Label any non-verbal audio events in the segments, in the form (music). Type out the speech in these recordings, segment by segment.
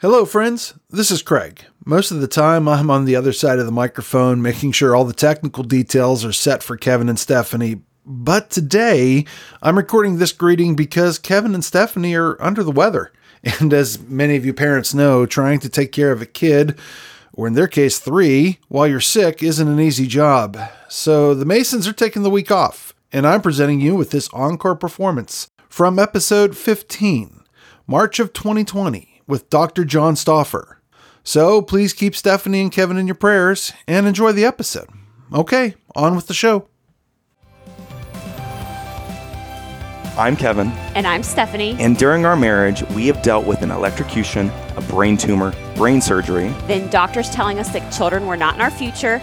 Hello, friends. This is Craig. Most of the time, I'm on the other side of the microphone making sure all the technical details are set for Kevin and Stephanie. But today, I'm recording this greeting because Kevin and Stephanie are under the weather. (laughs) And as many of you parents know, trying to take care of a kid, or in their case, three, while you're sick isn't an easy job. So the Masons are taking the week off, and I'm presenting you with this encore performance from episode 15, March of 2020 with Dr. John Stauffer. So please keep Stephanie and Kevin in your prayers and enjoy the episode. Okay, on with the show. I'm Kevin, And I'm Stephanie. and during our marriage, we have dealt with an electrocution, a brain tumor, brain surgery. Then doctors telling us that children were not in our future,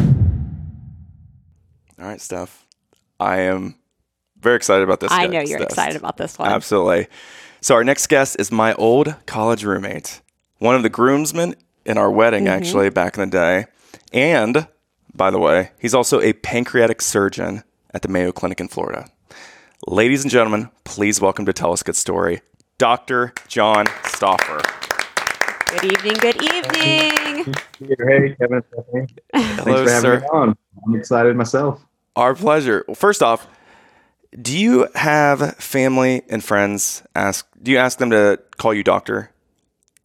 All right, Steph. I am very excited about this. I know you're this. excited about this one. Absolutely. So our next guest is my old college roommate, one of the groomsmen in our wedding, Mm-hmm. actually back in the day. And by the way, he's also a pancreatic surgeon at the Mayo Clinic in Florida. Ladies and gentlemen, please welcome to tell us a good story, Dr. John Stauffer. Good evening. Good evening. Hey, Kevin. Hello, Thanks for having sir. me on. I'm excited myself. Our pleasure. Well, first off, do you have family and friends ask? Do you ask them to call you doctor?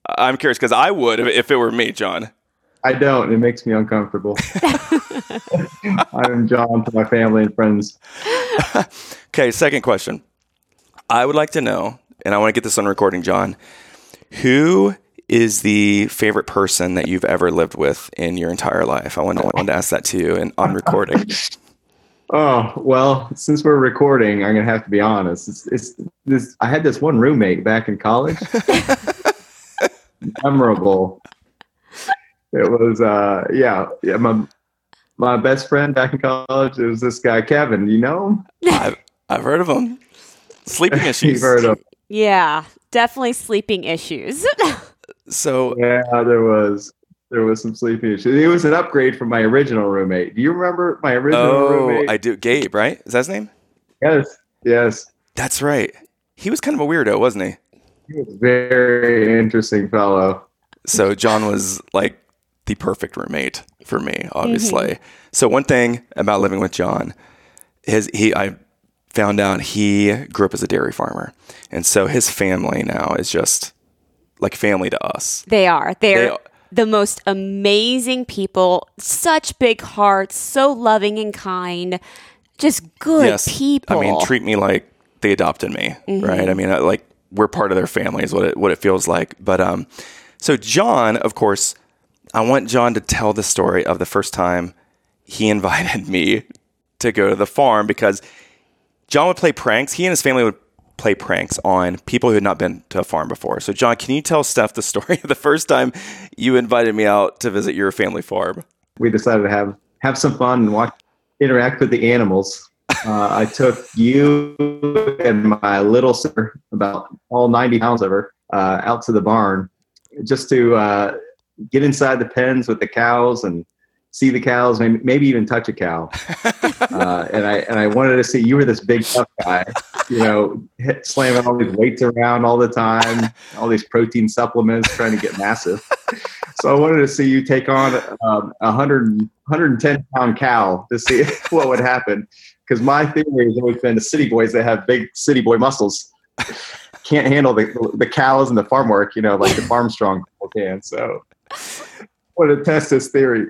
I'm curious because I would if, it were me, John. I don't. It makes me uncomfortable. (laughs) I'm John to my family and friends. (laughs) Okay, second question. I would like to know, and I want to get this on recording, John. Who is the favorite person that you've ever lived with in your entire life? I want to, I wanted to ask that to you and on recording. (laughs) Oh well, since we're recording, I'm gonna have to be honest. It's, it's this. I had this one roommate back in college. (laughs) Memorable. It was uh yeah yeah my my best friend back in college. It was this guy Kevin. You know him? I've, I've heard of him. Sleeping (laughs) issues. You've heard of? Yeah, definitely sleeping issues. (laughs) So Yeah, there was. There was some sleeping issues. It was an upgrade from my original roommate. Do you remember my original Oh, roommate? I do. Gabe, right? Is that his name? yes, yes. That's right. He was kind of a weirdo, wasn't he? He was a very interesting fellow. So John was like the perfect roommate for me, obviously. Mm-hmm. So one thing about living with John, his he I found out he grew up as a dairy farmer, and so his family now is just like family to us. they are. They're They are. The most amazing people. Such big hearts. So loving and kind. Just good people. I mean, treat me like they adopted me, right? I mean, I- like we're part of their family is what it what it feels like. But um, so John, of course, I want John to tell the story of the first time he (laughs) invited me to go to the farm because John would play pranks. He and his family would play pranks on people who had not been to a farm before. So, John, can you tell Steph the (laughs) story of the first time you invited me out to visit your family farm? We decided to have have some fun and watch interact with the animals. Uh, I took you and my little sister, about all 90 pounds of her, uh, out to the barn just to uh, get inside the pens with the cows and see the cows, maybe, maybe even touch a cow. (laughs) Uh, and I and I wanted to see you were this big tough guy, you know, hit, slamming all these weights around all the time, all these protein supplements, trying to get massive. So I wanted to see you take on um, a 100, 110 pound cow to see (laughs) what would happen. Because my theory has always been the city boys that have big city boy muscles can't handle the the cows and the farm work, you know, like the farm strong people can. So I wanted to test this theory.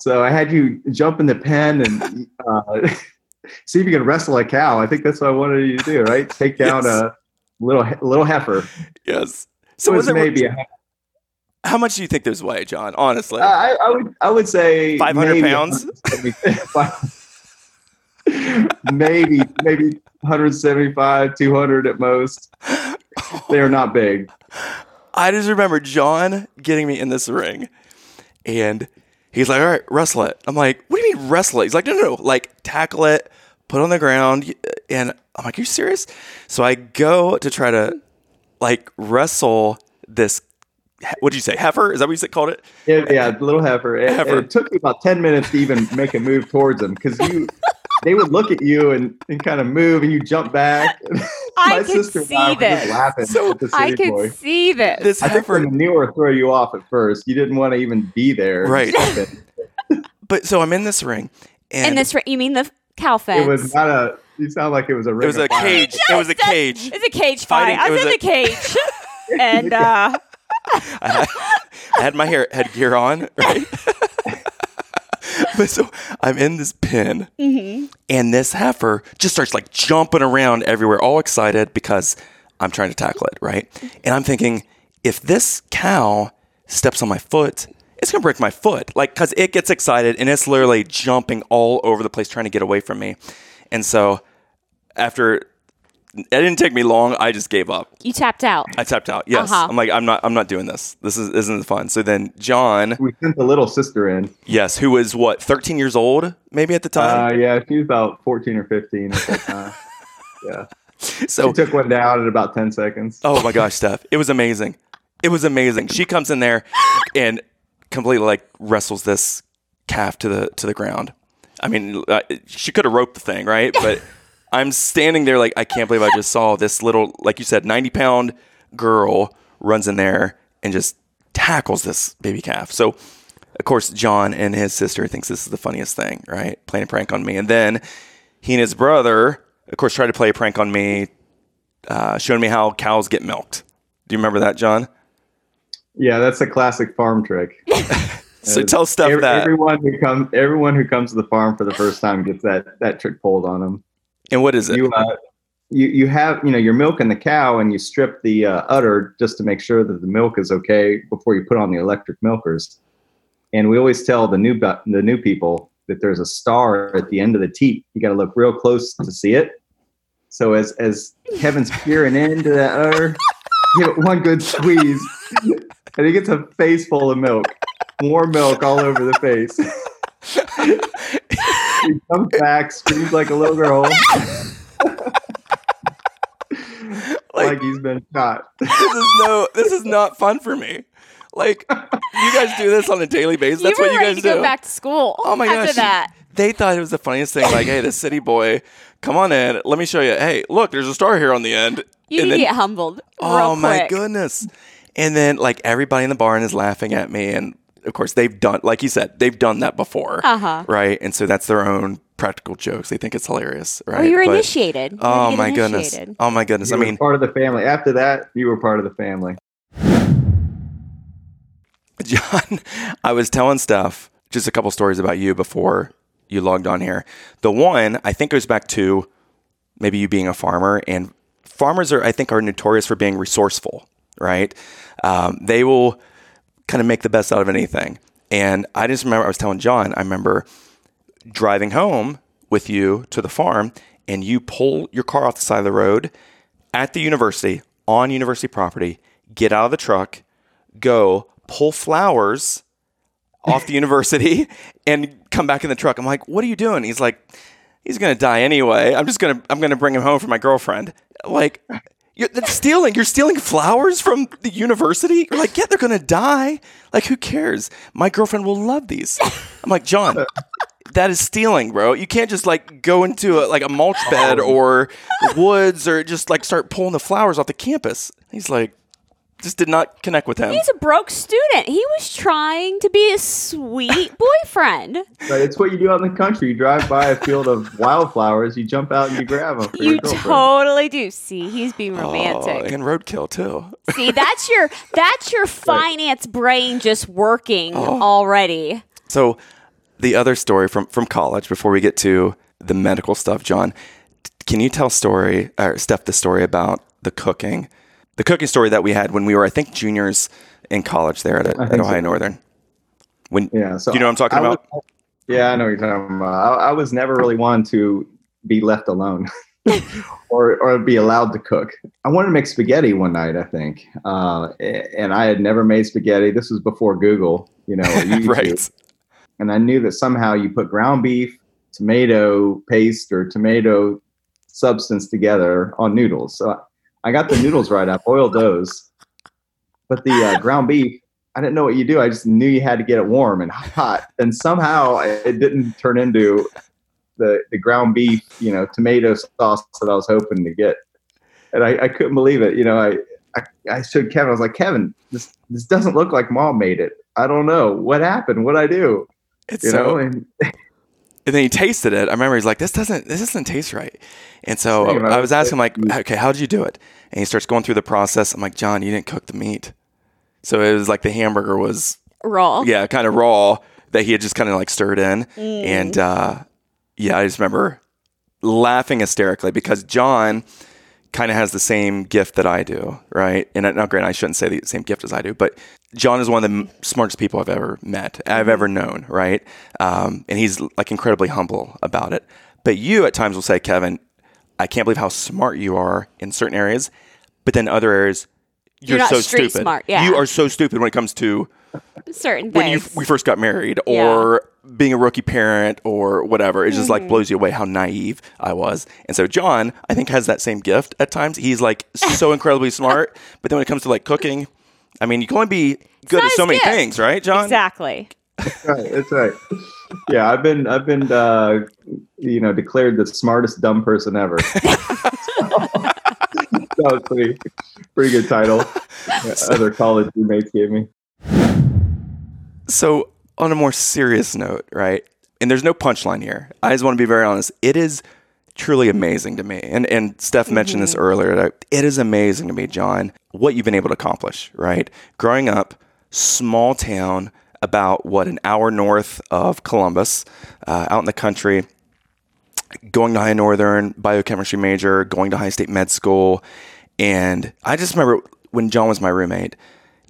So I had you jump in the pen and uh, (laughs) see if you can wrestle a cow. I think that's what I wanted you to do, right? Take (laughs) down Yes. a little little heifer. Yes. So was was maybe a, how much do you think there's weigh, John? Honestly, I, I would I would say 500 pounds? maybe maybe 175 200 at most they are not big I just remember John getting me in this ring, and he's like, "All right, wrestle it." I'm like, "What do you mean wrestle it?" He's like, "No, no, no, like tackle it, put it on the ground." Uh, and I'm like, "Are you serious?" So I go to try to like wrestle this. What did you say? Heifer? Is that what you said called it? Yeah, yeah, little heifer. And, Heifer. it took me about ten minutes to even make a move towards him because you, they would look at you and, and kind of move, and you jump back. (laughs) I My can sister and see I were just this. laughing So at the I city can boy. see this. This I think the heifer. manure throw you off at first. You didn't want to even be there. Right. (laughs) But so I'm in this ring, and, and this, you mean the cow fence? It was not a. You sound like it was a. it was a fire. cage. It was a cage. It's a cage fight. I it was was in a- the cage, (laughs) and uh, I had, I had my hair headgear on, right? (laughs) so I'm in this pen, mm-hmm. and this heifer just starts like jumping around everywhere, all excited because I'm trying to tackle it, right? And I'm thinking, if this cow steps on my foot, it's gonna break my foot, like because it gets excited and it's literally jumping all over the place trying to get away from me. And so after it didn't take me long, I just gave up. you tapped out. I tapped out. Yes, Uh-huh. I'm like I'm not I'm not doing this. This is isn't fun. So then John, We sent the little sister in. yes, who was what 13 years old maybe at the Uh, time. yeah, she was about 14 or 15 at that time. (laughs) yeah. so She took one down in about 10 seconds. oh my gosh, Steph, it was amazing. It was amazing. She comes in there and completely like wrestles this calf to the to the ground. I mean, uh, she could have roped the thing, right? But (laughs) I'm standing there like I can't believe I just saw this little, like you said, 90 pound girl runs in there and just tackles this baby calf. So, of course, John and his sister thinks this is the funniest thing, right? Playing a prank on me, and then he and his brother, of course, tried to play a prank on me, uh, showing me how cows get milked. Do you remember that, John? Yeah, that's a classic farm trick. (laughs) So Uh, tell Steph Ev- that. Everyone who comes, everyone who comes to the farm for the first time gets that that trick pulled on them. And what is it? You, uh, you, you have, you know, you're milking the cow and you strip the uh, udder just to make sure that the milk is okay before you put on the electric milkers. And we always tell the new the new people that there's a star at the end of the teat. You got to look real close to see it. So as as Kevin's peering into that udder, give it one good squeeze, and he gets a face full of milk, more milk all over the face. (laughs) he comes back, screams like a little girl, (laughs) like, he's been shot. this is no, this is not fun for me. Like you guys do this on a daily basis. That's you were what you guys to do. go back to school. Oh my after gosh. that. They thought it was the funniest thing. Like, hey, the city boy, come on in. Let me show you. Hey, look, there's a star here on the end. You And need then- to get humbled. oh real my quick. goodness. And then like everybody in the barn is laughing at me. And of course they've done like you said, they've done that before. Uh-huh. Right. And so that's their own practical jokes. They think it's hilarious. Right. Oh, you're But- initiated. You had to Oh my goodness. Oh my goodness. You I mean, part of the family. After that, you were part of the family. (laughs) John, I was telling stuff just a couple stories about you before you logged on here. The one I think goes back to maybe you being a farmer, and farmers are I think are notorious for being resourceful, right? Um, they will kind of make the best out of anything. And I just remember I was telling John, I remember driving home with you to the farm, and you pull your car off the side of the road at the university on university property, get out of the truck, go pull flowers off the (laughs) university and come back in the truck. I'm like, what are you doing? He's like, he's gonna die anyway. I'm just gonna I'm gonna bring him home for my girlfriend. Like, you're stealing. You're stealing flowers from the university. You're like, yeah, they're gonna die. Like, who cares? My girlfriend will love these. I'm like, John. That is stealing, bro. You can't just like go into a, like a mulch bed or woods or just like start pulling the flowers off the campus. He's like, just did not connect with him. He's a broke student. He was trying to be a sweet (laughs) boyfriend. But it's what you do out in the country. You drive by a field of (laughs) wildflowers, you jump out and you grab them. For You your totally do. See, he's being Oh, romantic. and roadkill too. See, that's your that's your (laughs) finance brain just working Oh. already. So, the other story from from college before we get to the medical stuff, John, can you tell story or Steph the story about the cooking, the cooking story that we had when we were, I think, juniors in college there at, at Ohio so. Northern. When Yeah. So Do you know what I'm talking I was- about? yeah, I know what you're talking about. I, I was never really one to be left alone. (laughs) or or be allowed to cook. I wanted to make spaghetti one night, I think, uh, and I had never made spaghetti. This was before Google, you know, (laughs) right? And I knew that somehow you put ground beef, tomato paste, or tomato substance together on noodles. So I got the noodles right. I boiled those, but the uh, ground beef, I didn't know what you do. I just knew you had to get it warm and hot, and somehow it didn't turn into the the ground beef, you know, tomato sauce that I was hoping to get. And I, I couldn't believe it. You know, I, I I showed Kevin. I was like, Kevin, this this doesn't look like mom made it. I don't know what happened. What I do? It's you so, know, and, (laughs) and then he tasted it. I remember he's like, "This doesn't, this doesn't taste right." And so I, I was asking him like, "Okay, how did you do it?" And he starts going through the process. I'm like, "John, you didn't cook the meat." So it was like the hamburger was raw. Yeah, kind of raw that he had just kind of like stirred in, mm. and uh, yeah, I just remember laughing hysterically because John kind of has the same gift that I do, right? And now, granted, I shouldn't say the same gift as I do, but John is one of the smartest people I've ever met, I've ever known, right? Um, and he's like incredibly humble about it. But you at times will say, Kevin, I can't believe how smart you are in certain areas, but then other areas, you're, you're so stupid. Smart, yeah. You are so stupid when it comes to certain things. when we first got married or yeah. being a rookie parent or whatever. It just mm-hmm. like blows you away how naive I was. And so John, I think, has that same gift at times. He's like so incredibly (laughs) smart, but then when it comes to like cooking, I mean, you can only be good at so many gift. things, right, John? Exactly. That's right. That's right. Yeah, I've been I've been uh, you know declared the smartest dumb person ever. (laughs) (laughs) that was pretty pretty good title. (laughs) Other college roommates gave me. So, on a more serious note, right? And there's no punchline here. I just want to be very honest. It is truly amazing to me. And and Steph mentioned this mm-hmm. earlier. It is amazing to me, John, what you've been able to accomplish, right? Growing up, small town, about what an hour north of Columbus, uh, out in the country, going to Ohio Northern, biochemistry major, going to Ohio State Med School. And I just remember when John was my roommate,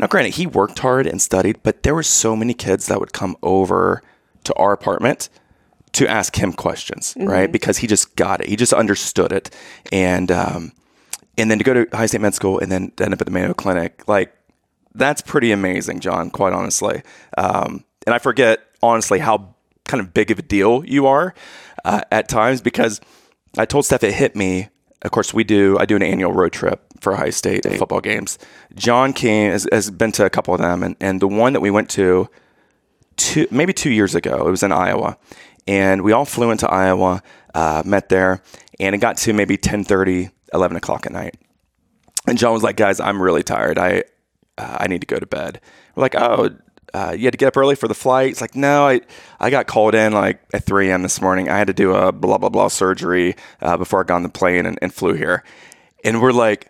now, granted, he worked hard and studied, but there were so many kids that would come over to our apartment to ask him questions, mm-hmm. right? Because he just got it, he just understood it, and um, and then to go to Ohio State med school and then end up at the Mayo Clinic, like that's pretty amazing, John. Quite honestly, um, and I forget honestly how kind of big of a deal you are uh, at times because I told Steph it hit me of course, we do. I do an annual road trip for Ohio State football games. John King has, has, been to a couple of them, and, and the one that we went to, two maybe two years ago, it was in Iowa, and we all flew into Iowa, uh, met there, and it got to maybe 10, 11 o'clock at night, and John was like, "Guys, I'm really tired. I uh, I need to go to bed." We're like, "Oh, uh, you had to get up early for the flight. It's like, no, I, I got called in like at 3 a.m. this morning. I had to do a blah, blah, blah surgery uh, before I got on the plane and, and flew here. And we're like,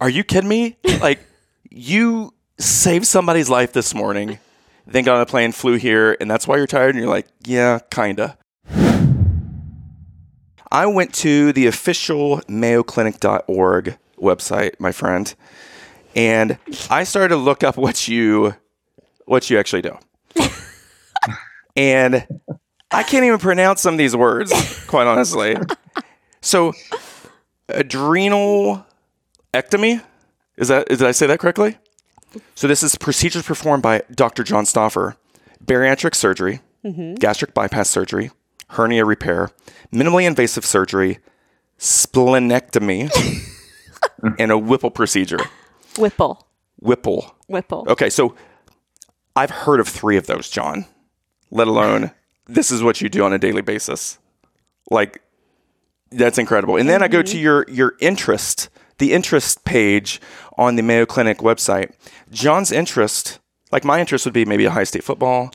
are you kidding me? like, (laughs) you saved somebody's life this morning, then got on a plane, flew here, and that's why you're tired? And you're like, yeah, kinda. I went to the official mayoclinic.org website, my friend, and I started to look up what you what you actually do. (laughs) and I can't even pronounce some of these words, quite honestly. So, adrenal ectomy is that did I say that correctly? So this is procedures performed by Dr. John Stauffer: bariatric surgery, mm-hmm. gastric bypass surgery, hernia repair, minimally invasive surgery, splenectomy, (laughs) and a Whipple procedure. Whipple. Whipple. Whipple. Okay, so I've heard of three of those, John, let alone this is what you do on a daily basis. Like, that's incredible. And then mm-hmm. I go to mm-hmm. your, your interest, the interest page on the Mayo Clinic website. John's interest, like my interest would be maybe a Ohio State football,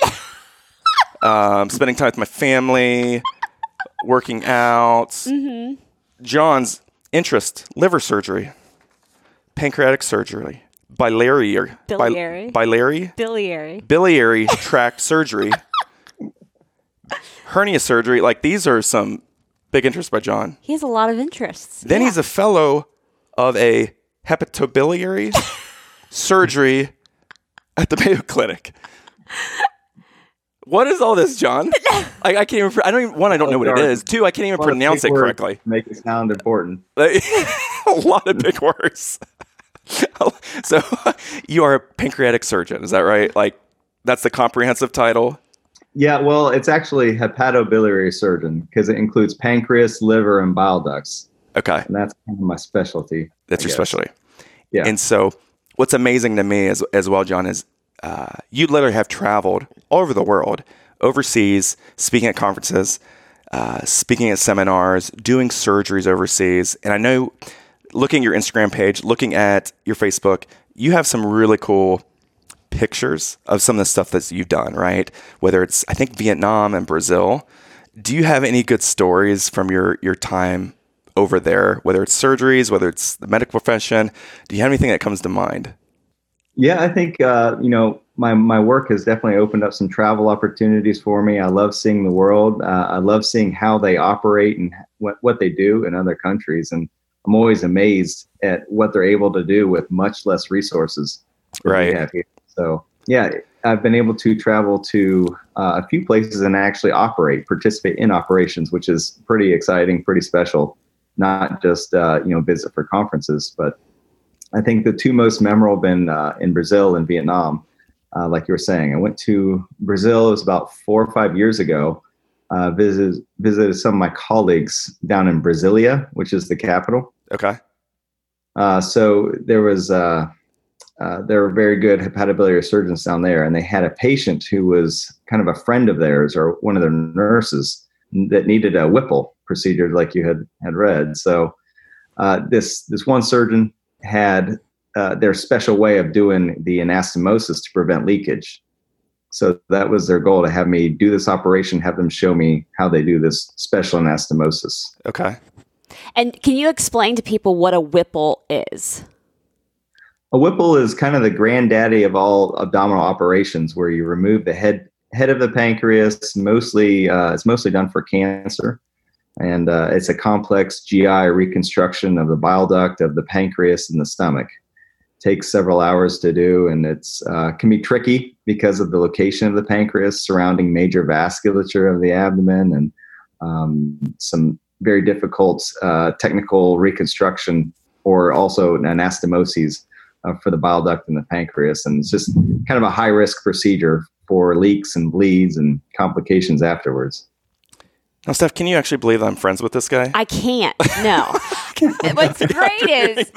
(laughs) um, spending time with my family, working out. Mm-hmm. John's interest, liver surgery, pancreatic surgery, biliary biliary biliary biliary biliary (laughs) tract surgery, hernia surgery. Like these are some big interests by John. He has a lot of interests. Then yeah. he's a fellow of a hepatobiliary (laughs) surgery at the Mayo Clinic. What is all this, John? (laughs) I, I can't even. I don't even. One, I don't Oh, know what it is. Two, I can't even A lot of pronounce it correctly. Make it sound important. (laughs) A lot of big words. so, you are a pancreatic surgeon, is that right? Like, that's the comprehensive title. Yeah, well, it's actually hepatobiliary surgeon because it includes pancreas, liver, and bile ducts, Okay, and that's kind of my specialty. that's I your guess. specialty. Yeah. And so, what's amazing to me as as well, John, is uh, you literally have traveled all over the world, overseas, speaking at conferences, uh, speaking at seminars, doing surgeries overseas. And I know, looking at your Instagram page, looking at your Facebook, you have some really cool pictures of some of the stuff that you've done, right? Whether it's I think Vietnam and Brazil. Do you have any good stories from your your time over there, whether it's surgeries, whether it's the medical profession? Do you have anything that comes to mind? Yeah, I think uh, you know my my work has definitely opened up some travel opportunities for me. I love seeing the world. Uh, I love seeing how they operate and what what they do in other countries, and I'm always amazed at what they're able to do with much less resources. Right. So yeah, I've been able to travel to uh, a few places and actually operate, participate in operations, which is pretty exciting, pretty special. Not just uh, you know visit for conferences, but I think the two most memorable have been uh, in Brazil and Vietnam. Uh, like you were saying, I went to Brazil. It was about four or five years ago. Uh, visited visited some of my colleagues down in Brasilia, which is the capital. Okay. Uh, so there was uh, uh, there were very good hepatobiliary surgeons down there, and they had a patient who was kind of a friend of theirs or one of their nurses that needed a Whipple procedure, like you had had read. So uh, this this one surgeon had uh, their special way of doing the anastomosis to prevent leakage. So that was their goal to have me do this operation, have them show me how they do this special anastomosis. Okay. And can you explain to people what a Whipple is? A Whipple is kind of the granddaddy of all abdominal operations, where you remove the head head of the pancreas. Mostly, uh, it's mostly done for cancer, and uh, it's a complex GI reconstruction of the bile duct of the pancreas and the stomach. Takes several hours to do, and it's uh, can be tricky because of the location of the pancreas surrounding major vasculature of the abdomen and um, some very difficult uh, technical reconstruction or also anastomoses uh, for the bile duct and the pancreas. And it's just kind of a high risk procedure for leaks and bleeds and complications afterwards. Now, Steph, can you actually believe that I'm friends with this guy? I can't. No. (laughs) What's great is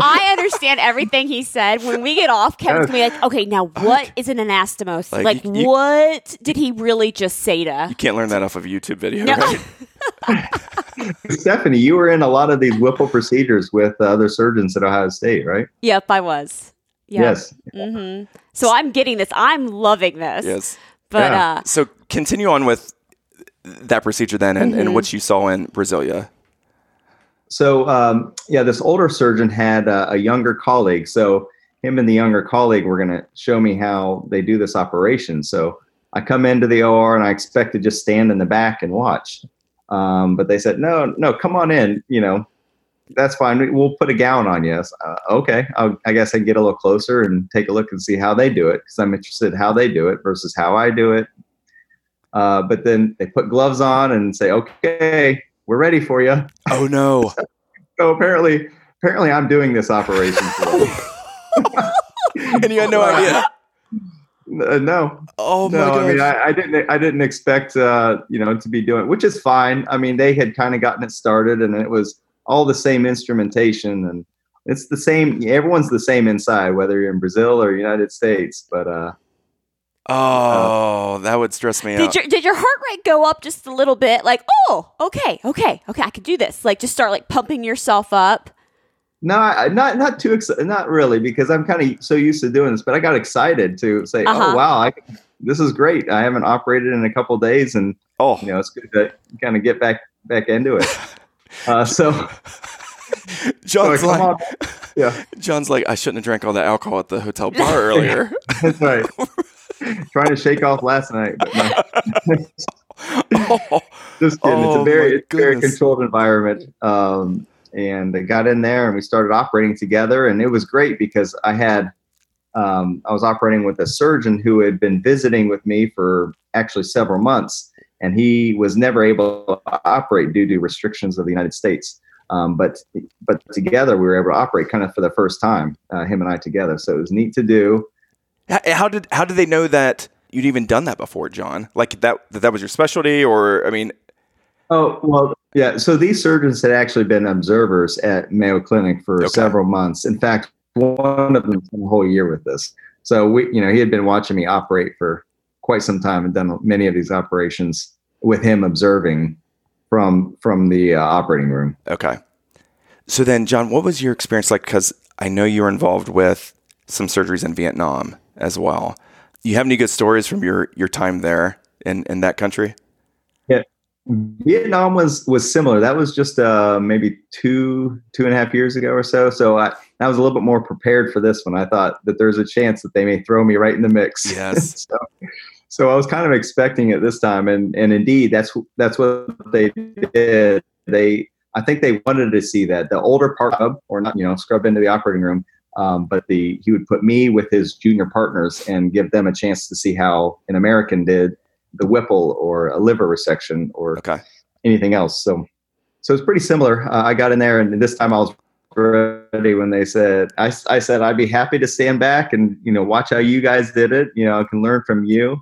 I understand everything he said. When we get off, Kevin's gonna be like, "Okay, now what is an anastomosis? Like, Like, you- you- what did he really just say to?" you can't learn that off of a YouTube video, No. right? (laughs) Stephanie, you were in a lot of these Whipple procedures with uh, other surgeons at Ohio State, right? Yep, I was. Yep. Yes. hmm So I'm getting this. I'm loving this. yes. But Yeah. uh, So continue on with that procedure then and, and what you saw in Brasilia. So um, yeah, this older surgeon had uh, a younger colleague. So him and the younger colleague were going to show me how they do this operation. So I come into the OR and I expect to just stand in the back and watch. Um, but they said, no, no, come on in. You know, that's fine. We'll put a gown on you. Uh, okay. I'll, I guess I can get a little closer and take a look and see how they do it because I'm interested how they do it versus how I do it. Uh, but then they put gloves on and say, okay, we're ready for you. (laughs) Oh no. So apparently, apparently, I'm doing this operation. (laughs) (laughs) And you had no idea. Uh, no, Oh my no. I mean. I, I didn't. I didn't expect, uh, you know, to be doing, which is fine. I mean, they had kind of gotten it started, and it was all the same instrumentation, and it's the same. Everyone's the same inside, whether you're in Brazil or United States. But uh, oh, that would stress me out. did your did your heart rate go up just a little bit? Like, oh, okay, okay, okay, I can do this. Like, just start like pumping yourself up. no, I, not not too excited. Not really, because I'm kind of so used to doing this. But I got excited to say, Uh-huh. oh wow, I, this is great. I haven't operated in a couple days, and oh, you know, it's good to kind of get back back into it. (laughs) Uh, so, (laughs) John's like, yeah, (laughs) John's like, I shouldn't have drank all that alcohol at the hotel bar earlier. (laughs) that's right. Trying to shake off last night, but no, oh, just kidding. it's Oh, a very, it's very controlled environment. Um, and I got in there and we started operating together, and it was great because I had um, I was operating with a surgeon who had been visiting with me for actually several months, and he was never able to operate due to restrictions of the United States. Um, but but together we were able to operate kind of for the first time, uh, him and I together. So it was neat to do. How did how did they know that you'd even done that before, John? Like that that, that was your specialty, or I mean, Oh well, yeah. So these surgeons had actually been observers at Mayo Clinic for Okay. several months. In fact, one of them spent a whole year with us. So we, you know, he had been watching me operate for quite some time and done many of these operations with him observing from from the uh, operating room. Okay. So then, John, what was your experience like? Because I know you were involved with some surgeries in Vietnam as well. You have any good stories from your your time there in in that country? Yeah, Vietnam was was similar. That was just uh, maybe two two and a half years ago or so. So I, I was a little bit more prepared for this one. I thought that there's a chance that they may throw me right in the mix. Yes. (laughs) so, so I was kind of expecting it this time, and and indeed that's that's what they did. They I think they wanted to see that the older part of or not you know scrub into the operating room. Um, but the he would put me with his junior partners and give them a chance to see how an American did the Whipple or a liver resection or Okay. anything else. So, so it's pretty similar. Uh, I got in there, and this time I was ready when they said, I, I said I'd be happy to stand back and you know watch how you guys did it. You know, I can learn from you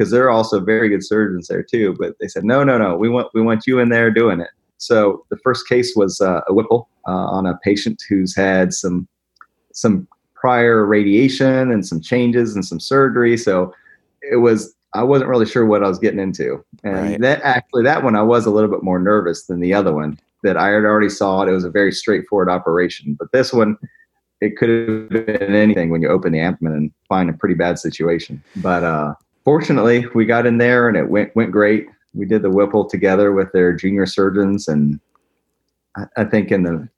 because they're also very good surgeons there too. But they said, no, no, no, we want we want you in there doing it. So the first case was uh, a Whipple uh, on a patient who's had some some prior radiation and some changes and some surgery. So it was I wasn't really sure what I was getting into. And Right. that actually that one I was a little bit more nervous than the other one that I had already saw it. It was a very straightforward operation. But this one it could have been anything when you open the abdomen and find a pretty bad situation. But uh fortunately we got in there and it went went great. We did the Whipple together with their junior surgeons and I, I think in the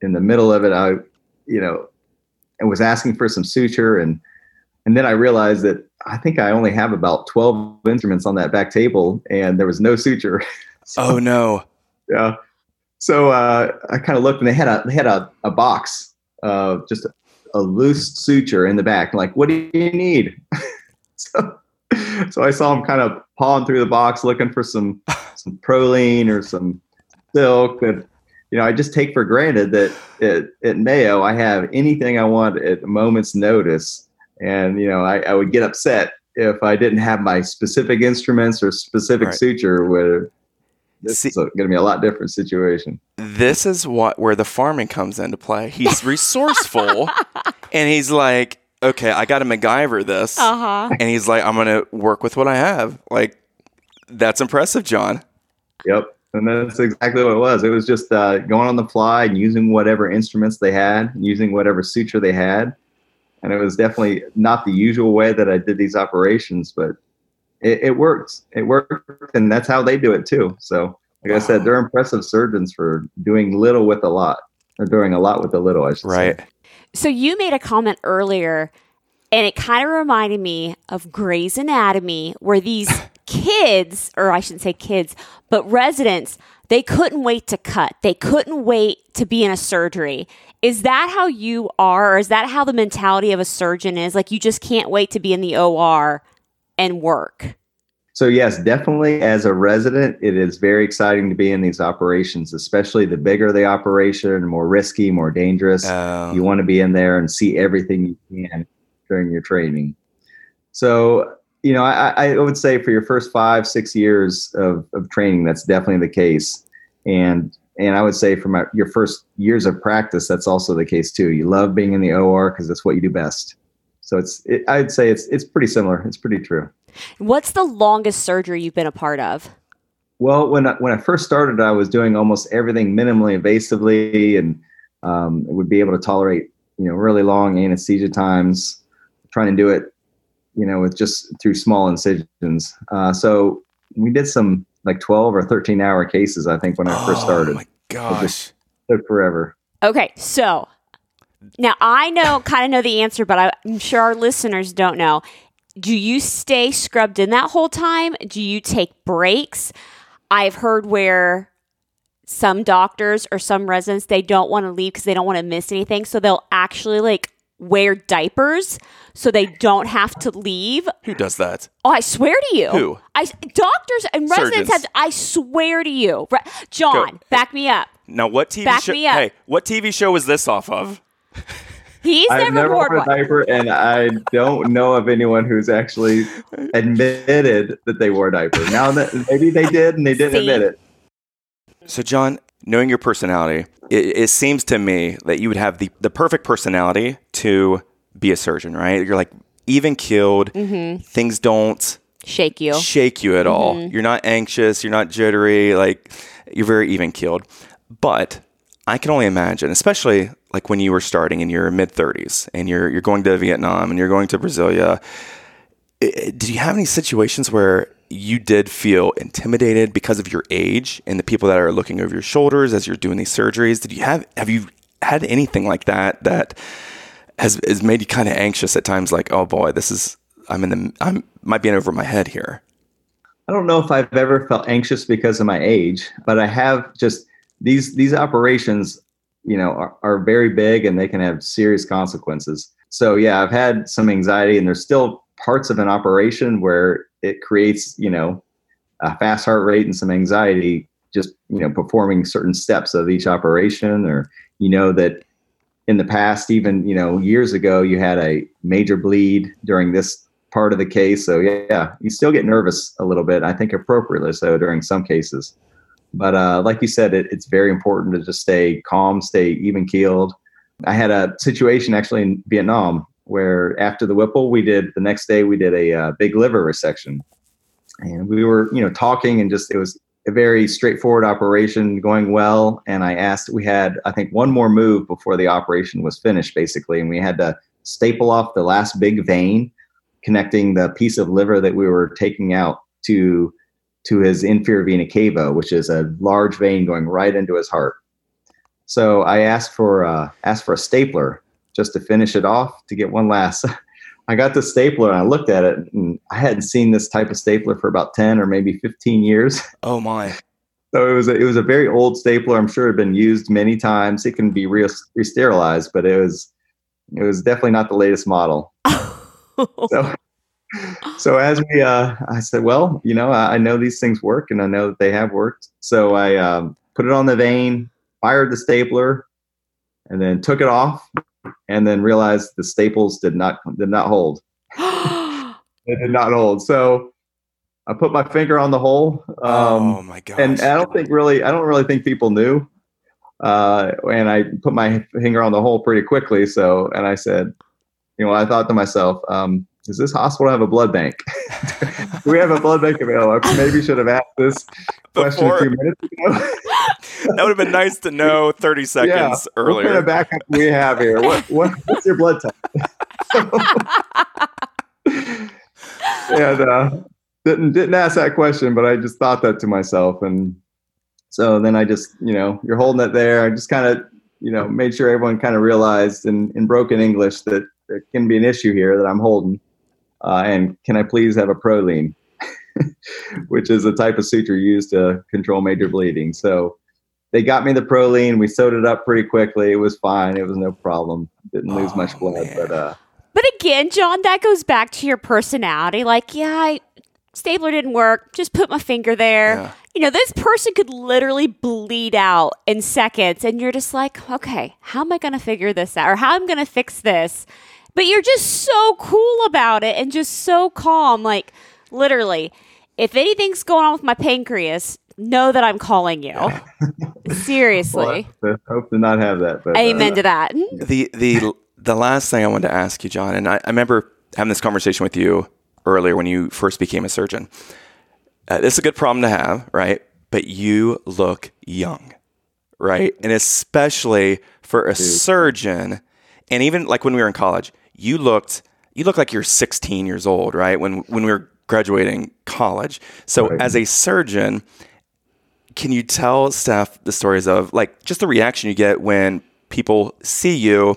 in the middle of it I you know and was asking for some suture and and then I realized that I think I only have about 12 instruments on that back table and there was no suture. (laughs) So, Oh no. yeah. So uh, I kind of looked and they had a they had a, a box uh, just a, a loose suture in the back. like, what do you need? (laughs) so (laughs) so I saw him kind of pawing through the box looking for some some Prolene or some silk and you know, I just take for granted that at, at Mayo I have anything I want at a moment's notice. And, you know, I, I would get upset if I didn't have my specific instruments or specific Right. suture where this See- is going to be a lot different situation. This is what where the farming comes into play. He's resourceful, (laughs) and he's like, okay, I got to MacGyver this, Uh huh. and he's like, I'm gonna work with what I have. Like, that's impressive, John. Yep. And that's exactly what it was. It was just uh, going on the fly and using whatever instruments they had, using whatever suture they had. And it was definitely not the usual way that I did these operations, but it, it worked. It worked. And that's how they do it too. So, like I said, they're impressive surgeons for doing little with a lot, or doing a lot with a little, I should Right. say. So you made a comment earlier, and it kind of reminded me of Grey's Anatomy, where these (laughs) kids, or I shouldn't say kids, but residents, they couldn't wait to cut. They couldn't wait to be in a surgery. Is that how you are, or is that how the mentality of a surgeon is? Like you just can't wait to be in the OR and work. So yes, definitely as a resident, it is very exciting to be in these operations, especially the bigger the operation, more risky, more dangerous. Oh. you want to be in there and see everything you can during your training. So, you know, I, I would say for your first five, six years of, of training, that's definitely the case. And and I would say for my, your first years of practice, that's also the case too. You love being in the OR because that's what you do best. So it's, it, I'd say it's it's pretty similar. It's pretty true. What's the longest surgery you've been a part of? Well, when I, when I first started, I was doing almost everything minimally invasively, and um, would be able to tolerate you know really long anesthesia times. Trying to do it, you know, with just through small incisions. Uh, so we did some like twelve or thirteen hour cases. I think when I first Oh started, my gosh. took forever. Okay, so now I know kind of know the answer, but I'm sure our listeners don't know. Do you stay scrubbed in that whole time? Do you take breaks? I've heard where some doctors or some residents they don't want to leave because they don't want to miss anything, so they'll actually like wear diapers so they don't have to leave. Who does that? Oh, I swear to you. Who? I doctors and residents Surgeons. have. I swear to you, Re- John, Go. back me up. Now, what TV Back show? me up. Hey, what TV show was this off of? (laughs) He's I've never, never worn worn a one. diaper, and I don't know of anyone who's actually (laughs) admitted that they wore a diaper. Now that maybe they did and they didn't See? admit it. So, John, knowing your personality, it, it seems to me that you would have the, the perfect personality to be a surgeon, right? You're like even keeled. Mm-hmm. Things don't Shake you. shake you at all. You're not anxious. You're not jittery. Like you're very even keeled. But I can only imagine, especially like when you were starting in your mid 30s and you're you're going to Vietnam and you're going to Brasilia. Did you have any situations where you did feel intimidated because of your age and the people that are looking over your shoulders as you're doing these surgeries? Did you have have you had anything like that that has has made you kind of anxious at times? Like, oh boy, this is I'm in the I'm might be in over my head here. I don't know if I've ever felt anxious because of my age, but I have just these these operations, you know, are, are very big and they can have serious consequences. So yeah, I've had some anxiety, and there's still parts of an operation where it creates, you know, a fast heart rate and some anxiety just you know performing certain steps of each operation, or you know that in the past, even you know years ago, you had a major bleed during this part of the case. So yeah, you still get nervous a little bit. I think appropriately so during some cases. But uh, like you said, it, it's very important to just stay calm, stay even keeled. I had a situation actually in Vietnam where after the Whipple, we did the next day we did a uh, big liver resection, and we were you know talking and just it was a very straightforward operation going well. And I asked, we had I think one more move before the operation was finished basically, and we had to staple off the last big vein connecting the piece of liver that we were taking out to to his inferior vena cava, which is a large vein going right into his heart. So I asked for uh, asked for a stapler just to finish it off to get one last. (laughs) I got the stapler and I looked at it and I hadn't seen this type of stapler for about ten or maybe fifteen years. (laughs) Oh my. So it was a, it was a very old stapler. I'm sure it had been used many times. It can be re- re-sterilized, but it was it was definitely not the latest model (laughs) so so as we uh i said well you know I, I know these things work and i know that they have worked so i um, put it on the vein fired the stapler and then took it off and then realized the staples did not did not hold (gasps) they did not hold so i put my finger on the hole um, oh my god! and I don't think really, I don't really think people knew. Uh, and I put my finger on the hole pretty quickly. So, and I said, you know, I thought to myself, um, does this hospital have a blood bank? (laughs) We have a blood bank available? I maybe should have asked this question Before- a few minutes ago. (laughs) that would have been nice to know 30 seconds yeah. What kind earlier. of backup do we have here? What, what, what's your blood type? (laughs) and uh, didn't didn't ask that question, but I just thought that to myself, and so then I just you know you're holding it there. I just kind of you know made sure everyone kind of realized in in broken English that there can be an issue here that I'm holding, uh, and can I please have a Prolene, (laughs) which is a type of suture used to control major bleeding. So they got me the Prolene. We sewed it up pretty quickly. It was fine. It was no problem. Didn't lose Oh, much blood, man. but uh, But again, John, that goes back to your personality. Like, yeah, I, stapler didn't work. Just put my finger there. Yeah. You know, this person could literally bleed out in seconds, and you're just like, okay, how am I going to figure this out, or how am I going to fix this? But you're just so cool about it and just so calm. Like, literally, if anything's going on with my pancreas, know that I'm calling you. (laughs) Seriously. well, I hope to not have that. But, Amen uh, to that. the the the last thing I wanted to ask you, John, and I, I remember having this conversation with you earlier when you first became a surgeon. Uh, this is a good problem to have, right? But you look young, right? And especially for a surgeon, and even like when we were in college, you looked you look like you're 16 years old, right? When when we were graduating college. So Right. as a surgeon, can you tell Steph the stories of like just the reaction you get when people see you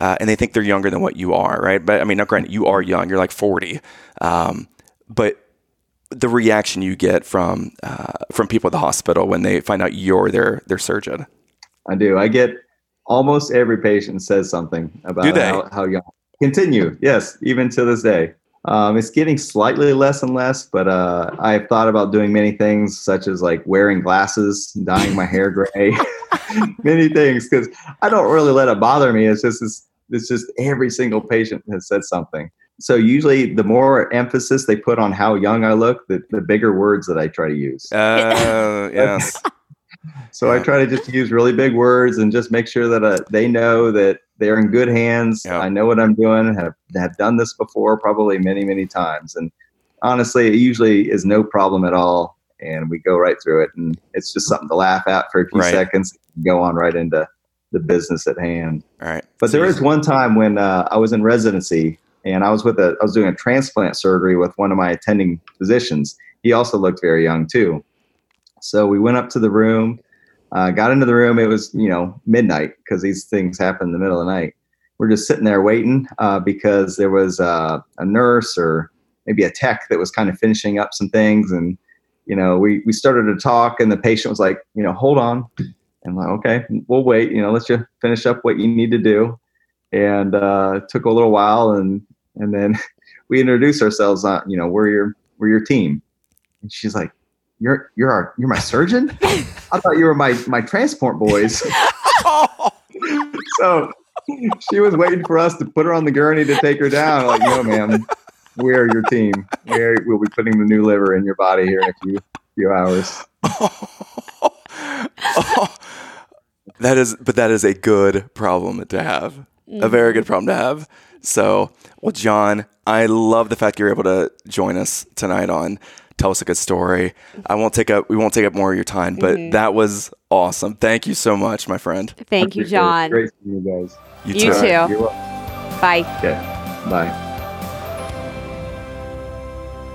uh, and they think they're younger than what you are, right? But I mean, now granted, you are young; you're like 40, um, but the reaction you get from uh, from people at the hospital when they find out you're their their surgeon. I do. I get almost every patient says something about how, how young. Continue, yes, even to this day. Um, it's getting slightly less and less, but uh, I've thought about doing many things, such as like wearing glasses, dyeing my hair gray, (laughs) many things, because I don't really let it bother me. It's just it's, it's just every single patient has said something. So usually, the more emphasis they put on how young I look, the, the bigger words that I try to use. Uh, (laughs) yes. So I try to just use really big words and just make sure that uh, they know that they're in good hands. Yeah. I know what I'm doing. Have have done this before, probably many many times. And honestly, it usually is no problem at all. And we go right through it, and it's just something to laugh at for a few Right. seconds, and go on right into the business at hand. All right. But there was one time when uh, I was in residency and I was with a I was doing a transplant surgery with one of my attending physicians. He also looked very young too. So we went up to the room, uh, got into the room. It was you know midnight because these things happen in the middle of the night. We're just sitting there waiting uh, because there was uh, a nurse or maybe a tech that was kind of finishing up some things. And you know we we started to talk and the patient was like you know hold on. And I'm like okay we'll wait. You know let's just finish up what you need to do. And uh, took a little while and and then (laughs) we introduced ourselves on you know we're your we're your team. And she's like you're you're our you're my surgeon? (laughs) I thought you were my my transport boys. (laughs) So she was waiting for us to put her on the gurney to take her down. Like no ma'am. We're your team. We're, we'll be putting the new liver in your body here in a few few hours. (laughs) That is, but that is a good problem to have. A mm-hmm. very good problem to have. So, well, John, I love the fact you're able to join us tonight on Tell Us a Good Story. I won't take up, we won't take up more of your time, but mm-hmm. that was awesome. Thank you so much, my friend. Thank you, Appreciate it. John. great seeing you guys You too. too. You're. Bye. okay bye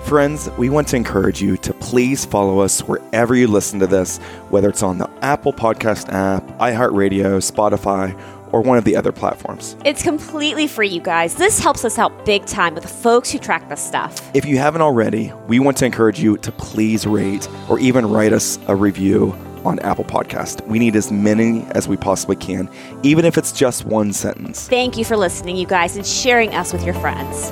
Friends, we want to encourage you to please follow us wherever you listen to this, whether it's on the Apple Podcast app, iHeartRadio, Spotify, or one of the other platforms. It's completely free, you guys. This helps us out big time with the folks who track this stuff. If you haven't already, we want to encourage you to please rate or even write us a review on Apple Podcast. We need as many as we possibly can, even if it's just one sentence. Thank you for listening, you guys, and sharing us with your friends.